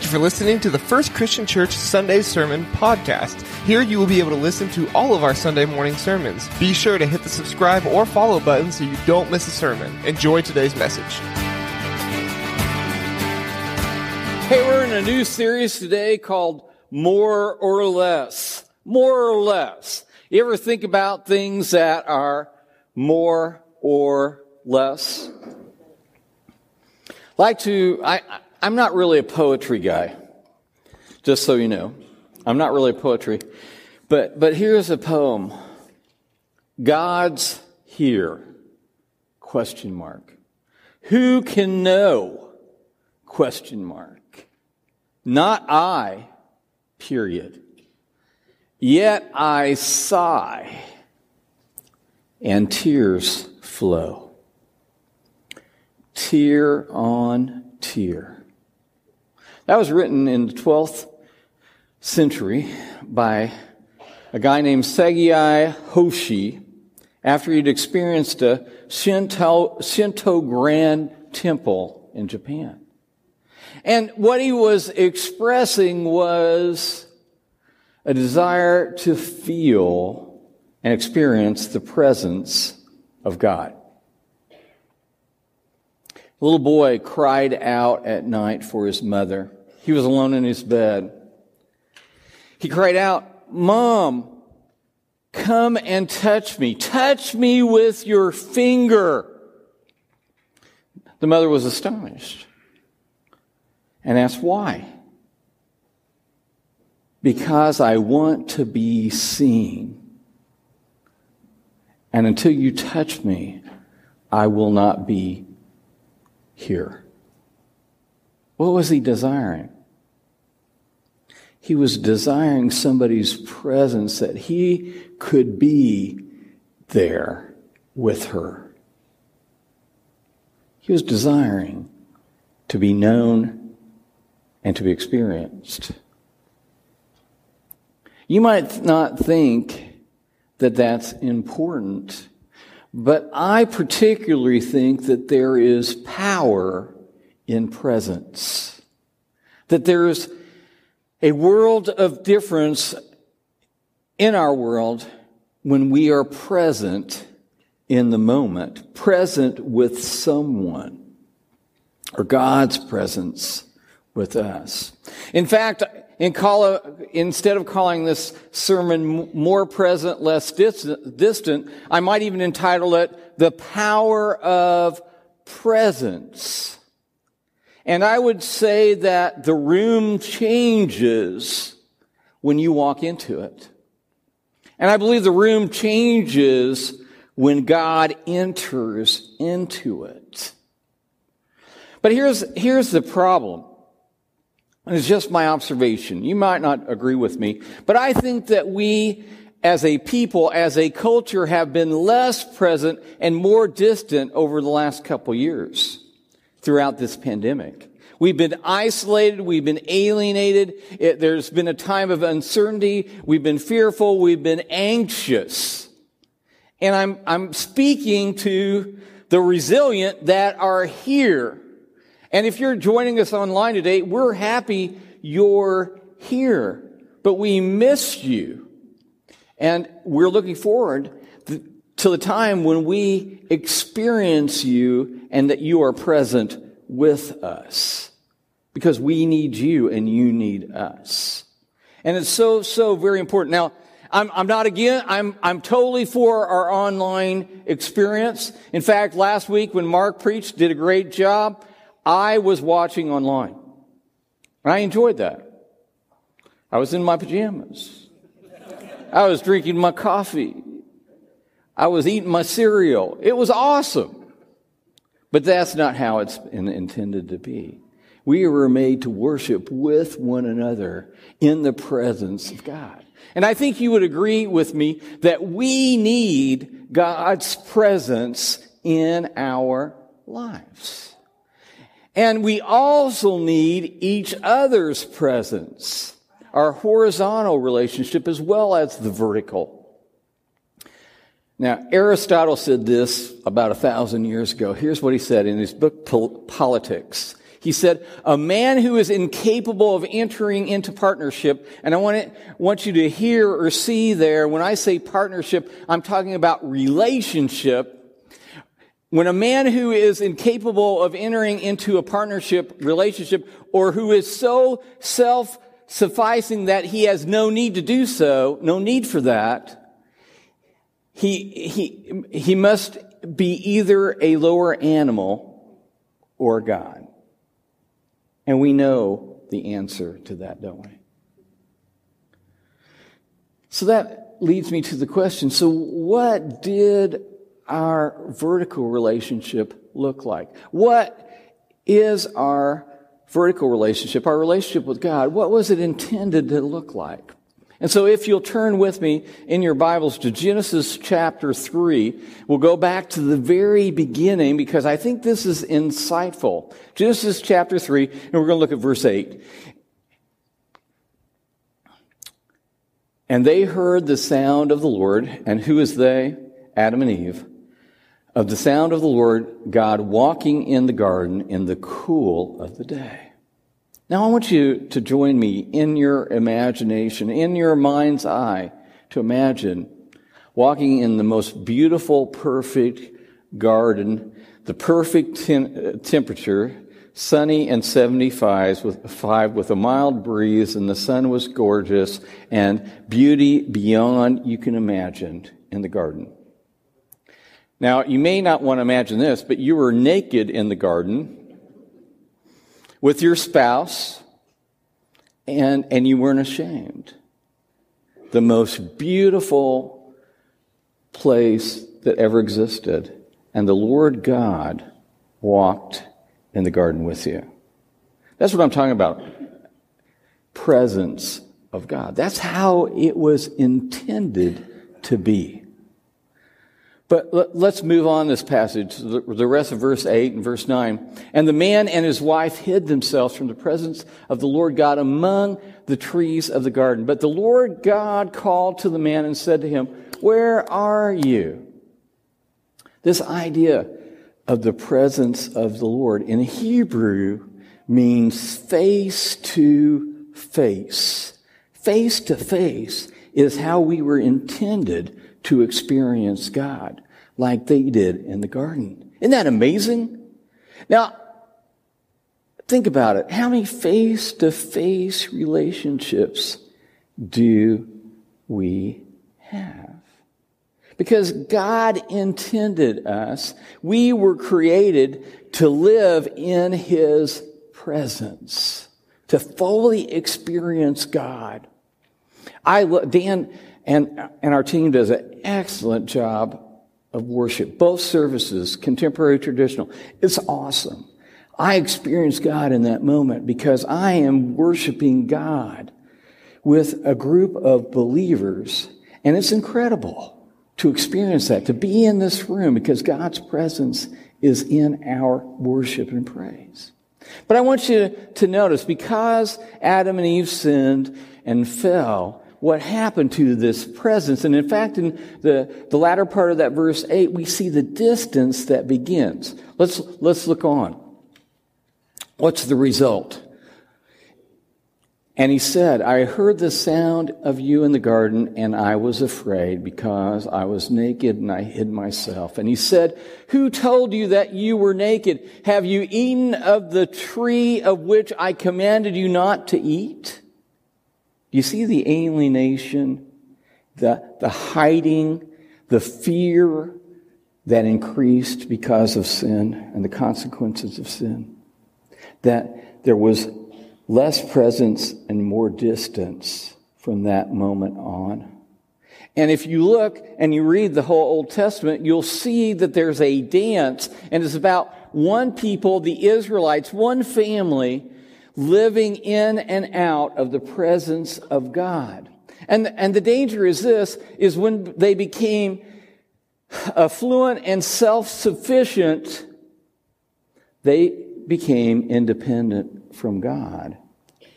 Thank you for listening to the First Christian Church Sunday Sermon Podcast. Here you will be able to listen to all of our Sunday morning sermons. Be sure to hit the subscribe or follow button so you don't miss a sermon. Enjoy today's message. Hey, we're in a new series today called More or Less. More or less. You ever think about things that are more or less? Like to, I, I'm not really a poetry guy, just so you know. I'm not really a poetry. But, but here's a poem. God's here, question mark. Who can know, question mark. Not I, period. Yet I sigh and tears flow. Tear on tear. That was written in the 12th century by a guy named Saigai Hoshi after he'd experienced a Shinto, Shinto Grand Temple in Japan. And what he was expressing was a desire to feel and experience the presence of God. A little boy cried out at night for his mother. He was alone in his bed. He cried out, Mom, come and touch me. Touch me with your finger. The mother was astonished and asked, Why? Because I want to be seen. And until you touch me, I will not be here. What was he desiring? He was desiring somebody's presence that he could be there with her. He was desiring to be known and to be experienced. You might not think that that's important, but I particularly think that there is power in presence. That there is a world of difference in our world when we are present in the moment, present with someone, or God's presence with us. In fact, in call, instead of calling this sermon more present, less distant, I might even entitle it The Power of Presence. And I would say that the room changes when you walk into it. And I believe the room changes when God enters into it. But here's, here's the problem. And it's just my observation. You might not agree with me, but I think that we as a people, as a culture have been less present and more distant over the last couple years throughout this pandemic. We've been isolated. We've been alienated. It, there's been a time of uncertainty. We've been fearful. We've been anxious. And I'm, I'm speaking to the resilient that are here. And if you're joining us online today, we're happy you're here, but we miss you. And we're looking forward to the time when we experience you and that you are present with us. Because we need you and you need us. And it's so, so very important. Now, I'm, I'm not again, I'm, I'm totally for our online experience. In fact, last week when Mark preached, did a great job. I was watching online. I enjoyed that. I was in my pajamas. I was drinking my coffee. I was eating my cereal. It was awesome. But that's not how it's intended to be. We were made to worship with one another in the presence of God. And I think you would agree with me that we need God's presence in our lives. And we also need each other's presence, our horizontal relationship as well as the vertical. Now, Aristotle said this about a thousand years ago. Here's what he said in his book, Politics. He said, a man who is incapable of entering into partnership, and I want, it, want you to hear or see there, when I say partnership, I'm talking about relationship. When a man who is incapable of entering into a partnership relationship, or who is so self-sufficing that he has no need to do so, no need for that, he, he, he must be either a lower animal or God. And we know the answer to that, don't we? So that leads me to the question so, what did our vertical relationship look like? What is our vertical relationship, our relationship with God? What was it intended to look like? And so if you'll turn with me in your Bibles to Genesis chapter 3, we'll go back to the very beginning because I think this is insightful. Genesis chapter 3, and we're going to look at verse 8. And they heard the sound of the Lord, and who is they? Adam and Eve. Of the sound of the Lord God walking in the garden in the cool of the day. Now I want you to join me in your imagination, in your mind's eye, to imagine walking in the most beautiful, perfect garden, the perfect uh, temperature, sunny and 75 with, five with a mild breeze, and the sun was gorgeous, and beauty beyond you can imagine in the garden. Now, you may not want to imagine this, but you were naked in the garden with your spouse and, and you weren't ashamed. The most beautiful place that ever existed. And the Lord God walked in the garden with you. That's what I'm talking about. Presence of God. That's how it was intended to be. But let's move on this passage, the rest of verse 8 and verse 9. And the man and his wife hid themselves from the presence of the Lord God among the trees of the garden. But the Lord God called to the man and said to him, Where are you? This idea of the presence of the Lord in Hebrew means face to face. Face to face is how we were intended to experience God like they did in the garden. Isn't that amazing? Now, think about it. How many face to face relationships do we have? Because God intended us, we were created to live in His presence, to fully experience God. I, Dan, and, and our team does an excellent job of worship, both services, contemporary, traditional. It's awesome. I experience God in that moment because I am worshiping God with a group of believers. And it's incredible to experience that, to be in this room because God's presence is in our worship and praise. But I want you to notice because Adam and Eve sinned and fell, what happened to this presence. And in fact, in the, the latter part of that verse 8, we see the distance that begins. Let's, let's look on. What's the result? And he said, I heard the sound of you in the garden, and I was afraid because I was naked and I hid myself. And he said, Who told you that you were naked? Have you eaten of the tree of which I commanded you not to eat? You see the alienation, the, the hiding, the fear that increased because of sin and the consequences of sin. That there was less presence and more distance from that moment on. And if you look and you read the whole Old Testament, you'll see that there's a dance, and it's about one people, the Israelites, one family, living in and out of the presence of God. And, and the danger is this, is when they became affluent and self-sufficient, they became independent from God.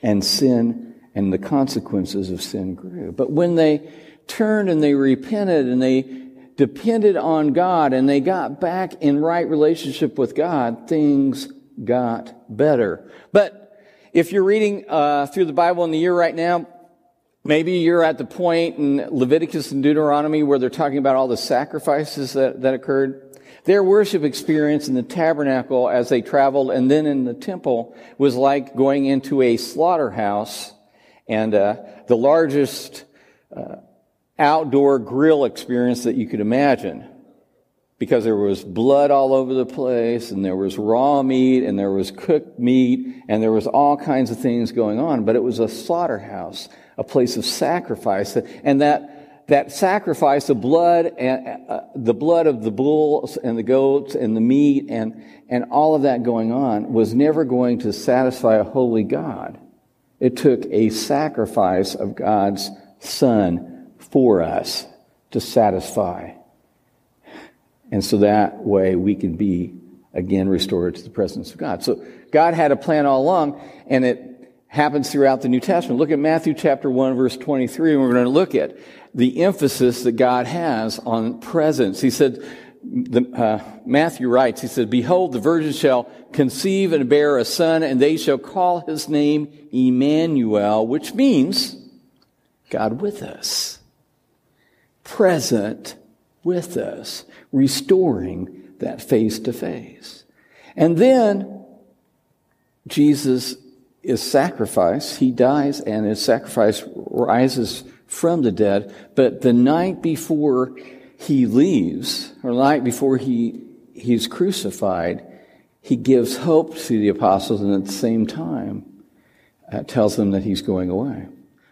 And sin and the consequences of sin grew. But when they turned and they repented and they depended on God and they got back in right relationship with God, things got better. But if you're reading uh, through the Bible in the year right now, maybe you're at the point in Leviticus and Deuteronomy where they're talking about all the sacrifices that, that occurred. Their worship experience in the tabernacle as they traveled and then in the temple was like going into a slaughterhouse and uh, the largest uh, outdoor grill experience that you could imagine because there was blood all over the place and there was raw meat and there was cooked meat and there was all kinds of things going on. But it was a slaughterhouse a place of sacrifice. And that that sacrifice the blood and uh, the blood of the bulls and the goats and the meat and and all of that going on was never going to satisfy a holy god. It took a sacrifice of god's son for us to satisfy and so that way we can be again restored to the presence of God. So God had a plan all along, and it happens throughout the New Testament. Look at Matthew chapter 1, verse 23, and we're going to look at the emphasis that God has on presence. He said, the, uh, Matthew writes, he said, Behold, the virgin shall conceive and bear a son, and they shall call his name Emmanuel, which means God with us. Present with us restoring that face to face. And then Jesus is sacrificed. He dies and his sacrifice rises from the dead. But the night before he leaves, or the night before he, he's crucified, he gives hope to the apostles and at the same time uh, tells them that he's going away.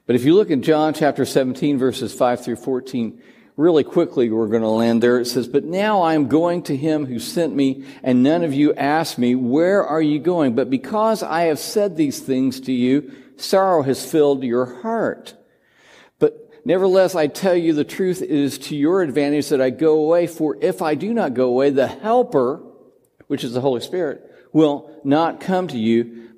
But if you look in John chapter 17 verses 5 through 14, really quickly we're going to land there. It says, But now I am going to him who sent me, and none of you asked me, Where are you going? But because I have said these things to you, sorrow has filled your heart. But nevertheless, I tell you the truth, it is to your advantage that I go away, for if I do not go away, the Helper, which is the Holy Spirit, will not come to you.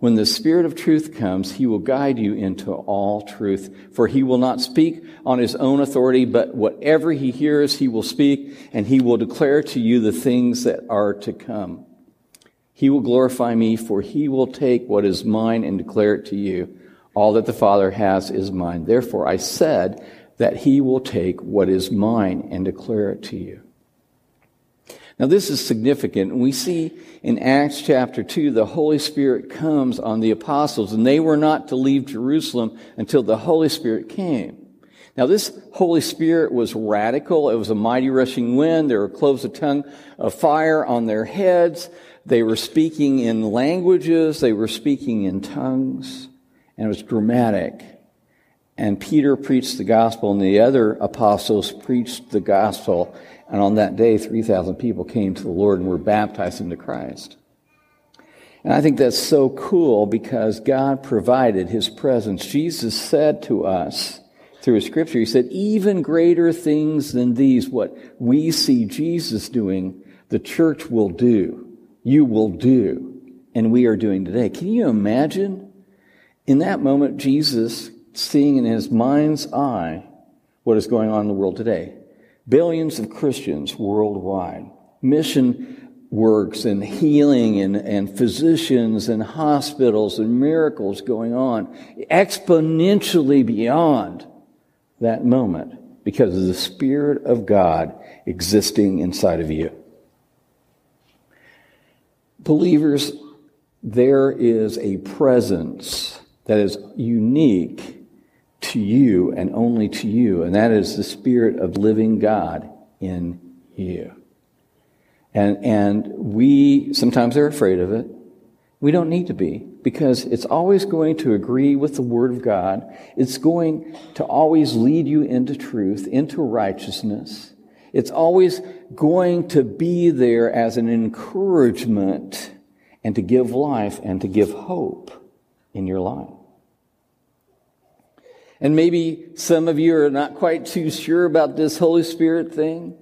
When the Spirit of truth comes, he will guide you into all truth. For he will not speak on his own authority, but whatever he hears, he will speak, and he will declare to you the things that are to come. He will glorify me, for he will take what is mine and declare it to you. All that the Father has is mine. Therefore, I said that he will take what is mine and declare it to you. Now, this is significant. We see in Acts chapter 2, the Holy Spirit comes on the apostles, and they were not to leave Jerusalem until the Holy Spirit came. Now, this Holy Spirit was radical. It was a mighty rushing wind. There were cloves of tongue of fire on their heads. They were speaking in languages. They were speaking in tongues. And it was dramatic. And Peter preached the gospel, and the other apostles preached the gospel. And on that day, 3,000 people came to the Lord and were baptized into Christ. And I think that's so cool because God provided his presence. Jesus said to us through his scripture, he said, even greater things than these, what we see Jesus doing, the church will do. You will do. And we are doing today. Can you imagine in that moment Jesus seeing in his mind's eye what is going on in the world today? billions of Christians worldwide, mission works and healing and, and physicians and hospitals and miracles going on exponentially beyond that moment because of the Spirit of God existing inside of you. Believers, there is a presence that is unique to you and only to you, and that is the Spirit of living God in you. And, and we sometimes are afraid of it. We don't need to be because it's always going to agree with the Word of God. It's going to always lead you into truth, into righteousness. It's always going to be there as an encouragement and to give life and to give hope in your life. And maybe some of you are not quite too sure about this Holy Spirit thing.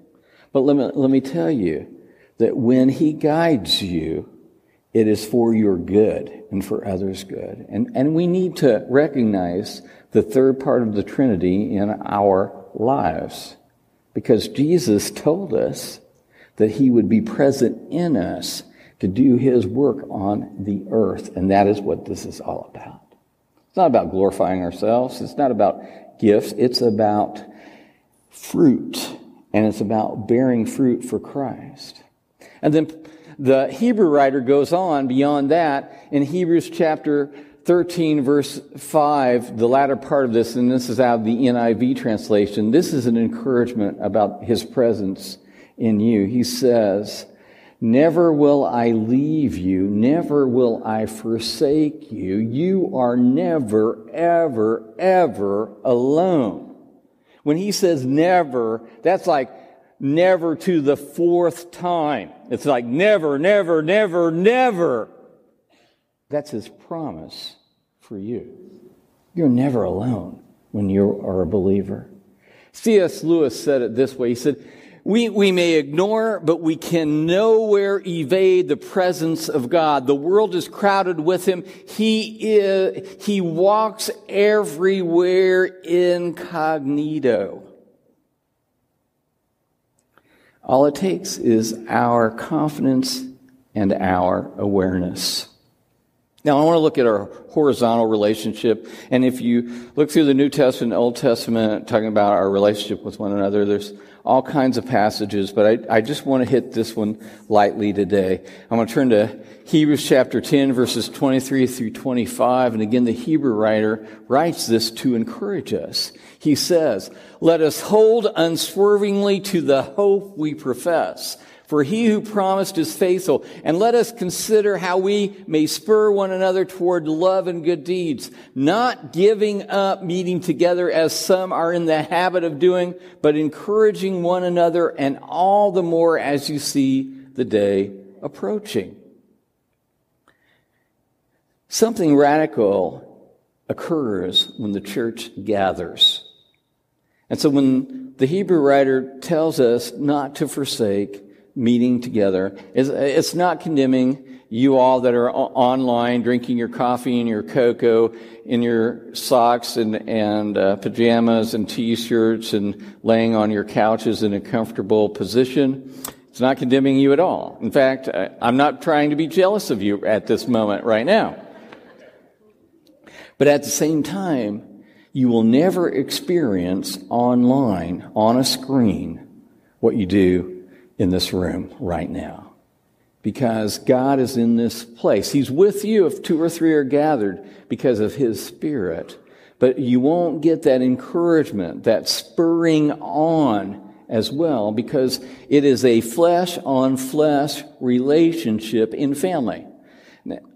But let me, let me tell you that when He guides you, it is for your good and for others' good. And, and we need to recognize the third part of the Trinity in our lives because Jesus told us that He would be present in us to do His work on the earth. And that is what this is all about. Not about glorifying ourselves. It's not about gifts. It's about fruit. And it's about bearing fruit for Christ. And then the Hebrew writer goes on beyond that in Hebrews chapter 13, verse 5, the latter part of this, and this is out of the NIV translation. This is an encouragement about his presence in you. He says, Never will I leave you, never will I forsake you. You are never, ever, ever alone. When he says never, that's like never to the fourth time. It's like never, never, never, never. That's his promise for you. You're never alone when you are a believer. C.S. Lewis said it this way. He said, we, we may ignore, but we can nowhere evade the presence of God. The world is crowded with Him. He is, He walks everywhere incognito. All it takes is our confidence and our awareness. Now, I want to look at our horizontal relationship. And if you look through the New Testament Old Testament, talking about our relationship with one another, there's all kinds of passages, but I, I just want to hit this one lightly today. I'm going to turn to Hebrews chapter 10, verses 23 through 25. And again, the Hebrew writer writes this to encourage us. He says, Let us hold unswervingly to the hope we profess. For he who promised is faithful. And let us consider how we may spur one another toward love and good deeds, not giving up meeting together as some are in the habit of doing, but encouraging one another and all the more as you see the day approaching. Something radical occurs when the church gathers. And so when the Hebrew writer tells us not to forsake, meeting together. It's, it's not condemning you all that are online drinking your coffee and your cocoa in your socks and, and uh, pajamas and t-shirts and laying on your couches in a comfortable position. It's not condemning you at all. In fact, I'm not trying to be jealous of you at this moment right now. But at the same time, you will never experience online, on a screen, what you do in this room right now. Because God is in this place. He's with you if two or three are gathered because of His Spirit. But you won't get that encouragement, that spurring on as well, because it is a flesh on flesh relationship in family.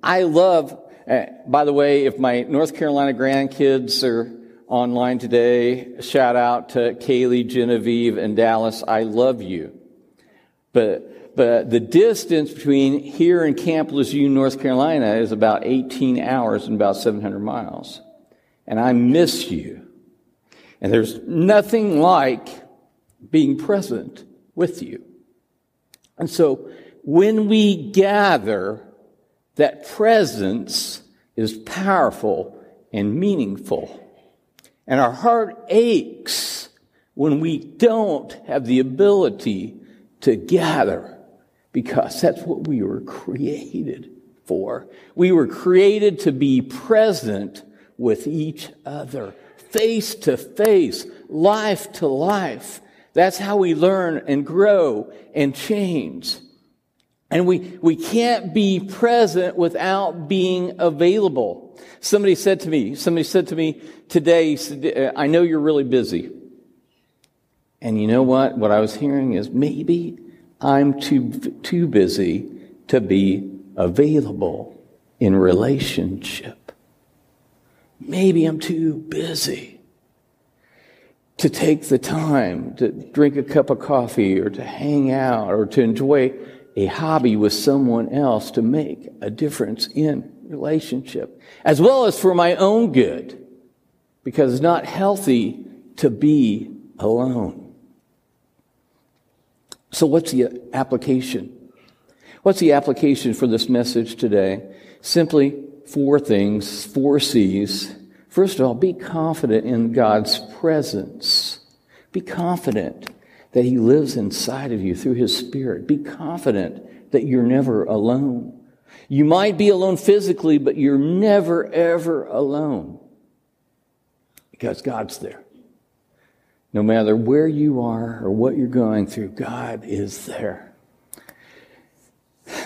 I love, uh, by the way, if my North Carolina grandkids are online today, shout out to Kaylee, Genevieve, and Dallas. I love you. But, but the distance between here and Camp Lejeune, North Carolina is about 18 hours and about 700 miles. And I miss you. And there's nothing like being present with you. And so when we gather, that presence is powerful and meaningful. And our heart aches when we don't have the ability to gather because that's what we were created for. We were created to be present with each other, face to face, life to life. That's how we learn and grow and change. And we, we can't be present without being available. Somebody said to me, somebody said to me today, I know you're really busy. And you know what? What I was hearing is maybe I'm too, too busy to be available in relationship. Maybe I'm too busy to take the time to drink a cup of coffee or to hang out or to enjoy a hobby with someone else to make a difference in relationship, as well as for my own good. because it's not healthy to be alone. So, what's the application? What's the application for this message today? Simply four things, four C's. First of all, be confident in God's presence. Be confident that He lives inside of you through His Spirit. Be confident that you're never alone. You might be alone physically, but you're never, ever alone because God's there. No matter where you are or what you're going through, God is there.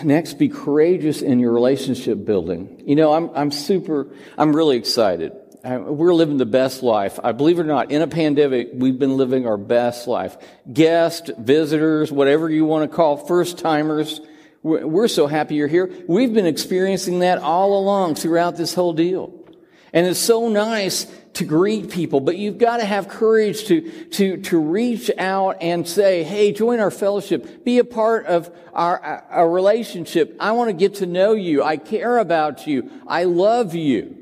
Next, be courageous in your relationship building. You know, I'm, I'm super, I'm really excited. We're living the best life. I believe it or not, in a pandemic, we've been living our best life. Guests, visitors, whatever you want to call, first timers. We're so happy you're here. We've been experiencing that all along throughout this whole deal. And it's so nice to greet people, but you've got to have courage to, to, to reach out and say, hey, join our fellowship. Be a part of our, our relationship. I want to get to know you. I care about you. I love you.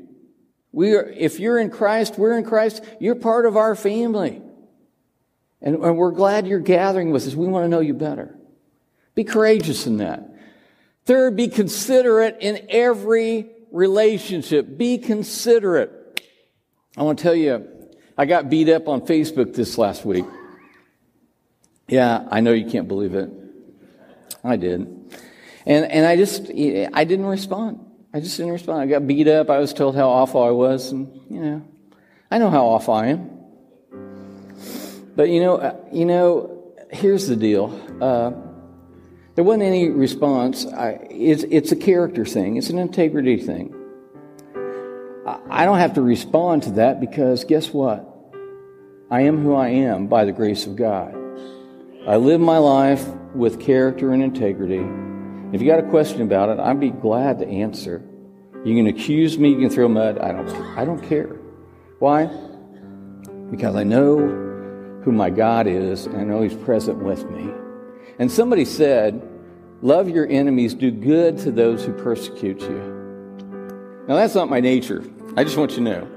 We are, if you're in Christ, we're in Christ, you're part of our family. And, and we're glad you're gathering with us. We want to know you better. Be courageous in that. Third, be considerate in every relationship. Be considerate. I want to tell you, I got beat up on Facebook this last week. Yeah, I know you can't believe it. I did. And, and I just, I didn't respond. I just didn't respond. I got beat up. I was told how awful I was. And, you know, I know how awful I am. But, you know, uh, you know, here's the deal. Uh, there wasn't any response. I, it's, it's a character thing. It's an integrity thing. I don't have to respond to that because guess what? I am who I am by the grace of God. I live my life with character and integrity. If you got a question about it, I'd be glad to answer. You can accuse me, you can throw mud. I don't, I don't care. Why? Because I know who my God is and I know He's present with me. And somebody said, Love your enemies, do good to those who persecute you. Now, that's not my nature. I just want you to know.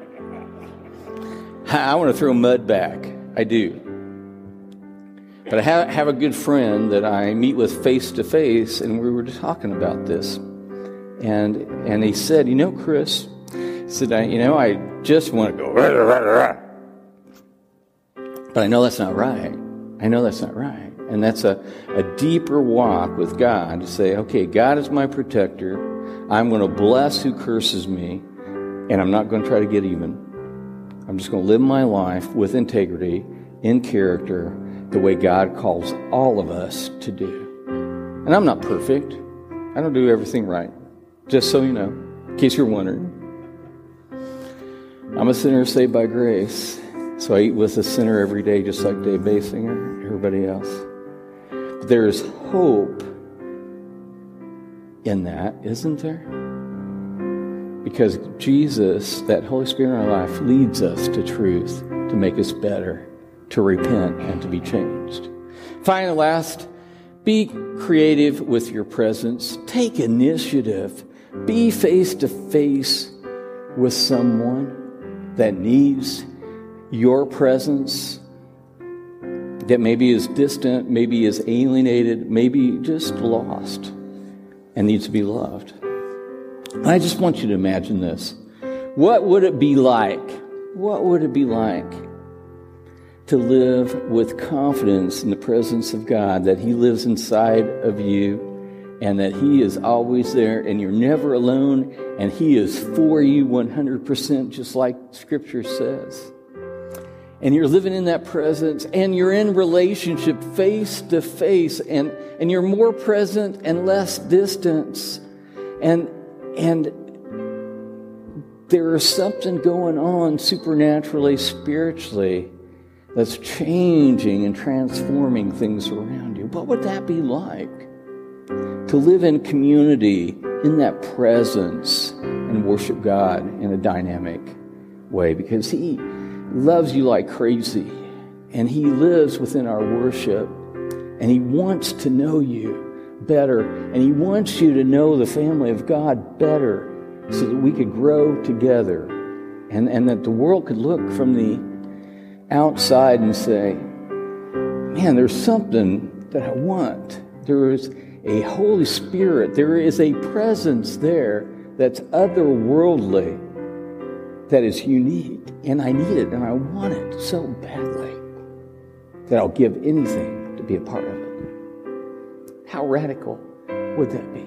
I want to throw mud back. I do. But I have, a good friend that I meet with face to face, and we were talking about this. And, and he said, You know, Chris, he said, I, You know, I just want to go, rah, rah, rah, but I know that's not right. I know that's not right. And that's a, a deeper walk with God to say, okay, God is my protector. I'm going to bless who curses me and I'm not going to try to get even. I'm just going to live my life with integrity, in character, the way God calls all of us to do. And I'm not perfect. I don't do everything right. Just so you know, in case you're wondering. I'm a sinner saved by grace. So I eat with a sinner every day, just like Dave Basinger, everybody else. But there is hope in that, isn't there? Because Jesus, that Holy Spirit in our life, leads us to truth to make us better, to repent, and to be changed. Finally, last, be creative with your presence. Take initiative. Be face to face with someone that needs your presence, that maybe is distant, maybe is alienated, maybe just lost and needs to be loved. I just want you to imagine this. What would it be like? What would it be like to live with confidence in the presence of God that He lives inside of you and that He is always there and you're never alone and He is for you 100%, just like Scripture says? And you're living in that presence and you're in relationship face to face and, and you're more present and less distance. And and there is something going on supernaturally, spiritually, that's changing and transforming things around you. What would that be like? To live in community, in that presence, and worship God in a dynamic way because He loves you like crazy and He lives within our worship and He wants to know you better. And He wants you to know the family of God better so that we could grow together And, and that the world could look from the outside and say, man, there's something that I want. There is a Holy Spirit. There is a presence there that's otherworldly, that is unique. And I need it and I want it so badly that I'll give anything to be a part of it. How radical would that be?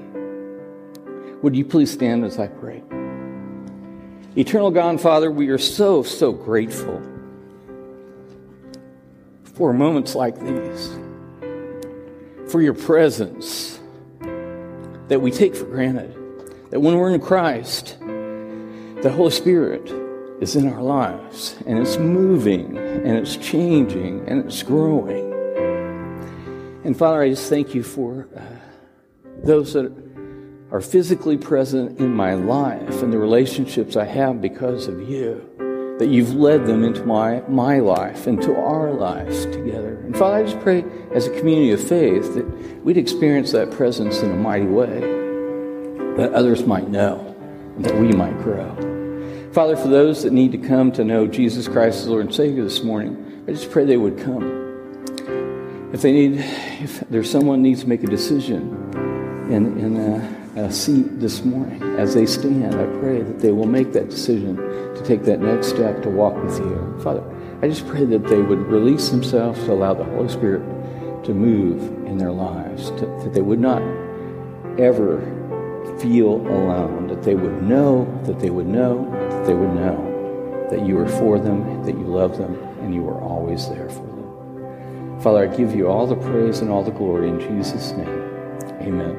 Would you please stand as I pray? Eternal God Father, we are so, so grateful for moments like these, for your presence that we take for granted. That when we're in Christ, the Holy Spirit is in our lives and it's moving and it's changing and it's growing. And Father, I just thank you for uh, those that are physically present in my life and the relationships I have because of you. That you've led them into my, my life, into our lives together. And Father, I just pray as a community of faith that we'd experience that presence in a mighty way, that others might know, and that we might grow. Father, for those that need to come to know Jesus Christ as Lord and Savior this morning, I just pray they would come. If they need, if there's someone needs to make a decision in, in a, a seat this morning, as they stand, I pray that they will make that decision to take that next step to walk with you. Father, I just pray that they would release themselves to allow the Holy Spirit to move in their lives, to, that they would not ever feel alone, that they would know, that they would know, that they would know that you are for them, that you love them, and you are always there for them. Father, I give you all the praise and all the glory in Jesus' name. Amen.